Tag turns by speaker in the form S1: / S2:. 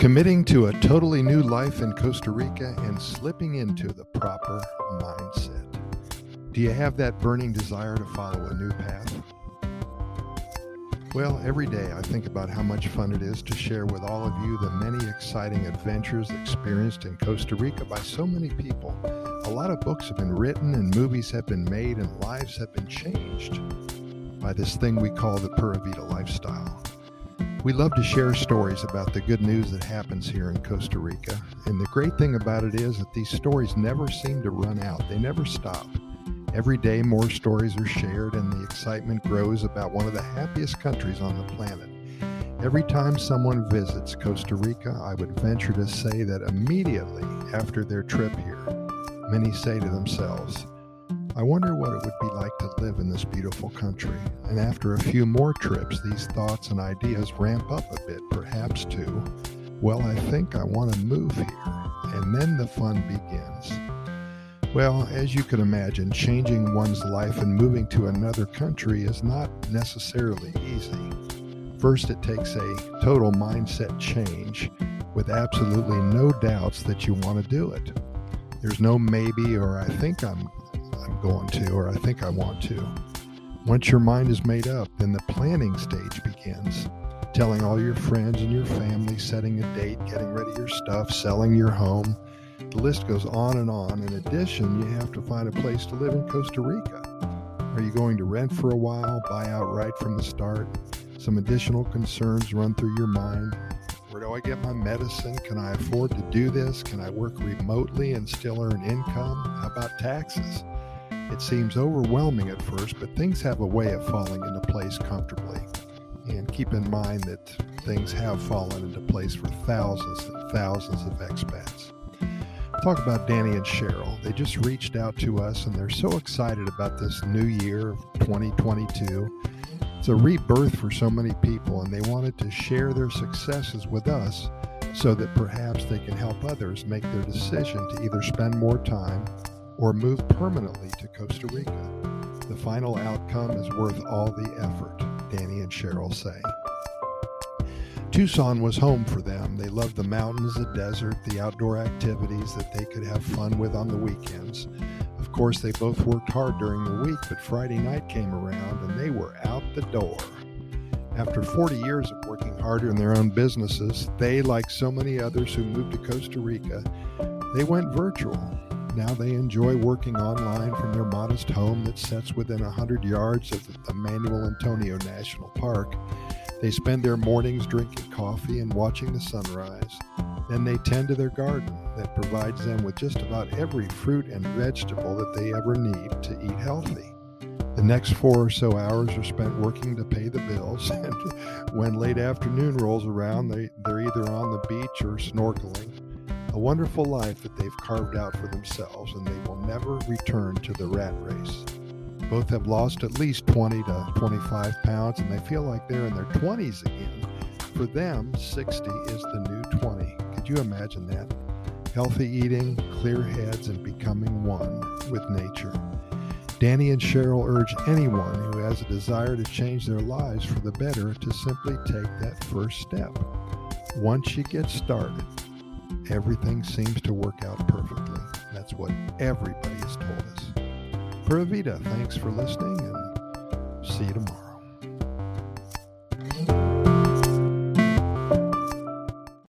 S1: Committing to a totally new life in Costa Rica and slipping into the proper mindset. Do you have that burning desire to follow a new path? Well, every day I think about how much fun it is to share with all of you the many exciting adventures experienced in Costa Rica by so many people. A lot of books have been written and movies have been made and lives have been changed by this thing we call the Pura Vida lifestyle. We love to share stories about the good news that happens here in Costa Rica. And the great thing about it is that these stories never seem to run out, they never stop. Every day, more stories are shared, and the excitement grows about one of the happiest countries on the planet. Every time someone visits Costa Rica, I would venture to say that immediately after their trip here, many say to themselves, I wonder what it would be like to live in this beautiful country. And after a few more trips, these thoughts and ideas ramp up a bit, perhaps to, well, I think I want to move here. And then the fun begins. Well, as you can imagine, changing one's life and moving to another country is not necessarily easy. First, it takes a total mindset change with absolutely no doubts that you want to do it. There's no maybe or I think I'm I'm going to or I think I want to. Once your mind is made up, then the planning stage begins. Telling all your friends and your family, setting a date, getting ready your stuff, selling your home. The list goes on and on. In addition, you have to find a place to live in Costa Rica. Are you going to rent for a while, buy outright from the start? Some additional concerns run through your mind. Where do I get my medicine? Can I afford to do this? Can I work remotely and still earn income? How about taxes? It seems overwhelming at first, but things have a way of falling into place comfortably. And keep in mind that things have fallen into place for thousands and thousands of expats. Talk about Danny and Cheryl. They just reached out to us and they're so excited about this new year of 2022. It's a rebirth for so many people, and they wanted to share their successes with us so that perhaps they can help others make their decision to either spend more time or move permanently to Costa Rica. The final outcome is worth all the effort, Danny and Cheryl say. Tucson was home for them. They loved the mountains, the desert, the outdoor activities that they could have fun with on the weekends. Of course, they both worked hard during the week, but Friday night came around and they were out the door. After 40 years of working harder in their own businesses, they, like so many others who moved to Costa Rica, they went virtual. Now they enjoy working online from their modest home that sits within 100 yards of the Manuel Antonio National Park. They spend their mornings drinking coffee and watching the sunrise. Then they tend to their garden that provides them with just about every fruit and vegetable that they ever need to eat healthy. The next four or so hours are spent working to pay the bills, and when late afternoon rolls around, they, they're either on the beach or snorkeling a wonderful life that they've carved out for themselves, and they will never return to the rat race. Both have lost at least 20 to 25 pounds, and they feel like they're in their 20s again. For them, 60 is the new 20. Could you imagine that? Healthy eating, clear heads, and becoming one with nature. Danny and Cheryl urge anyone who has a desire to change their lives for the better to simply take that first step. Once you get started, everything seems to work out perfectly. That's what everybody has told us. Pura Vida, thanks for listening and see you tomorrow.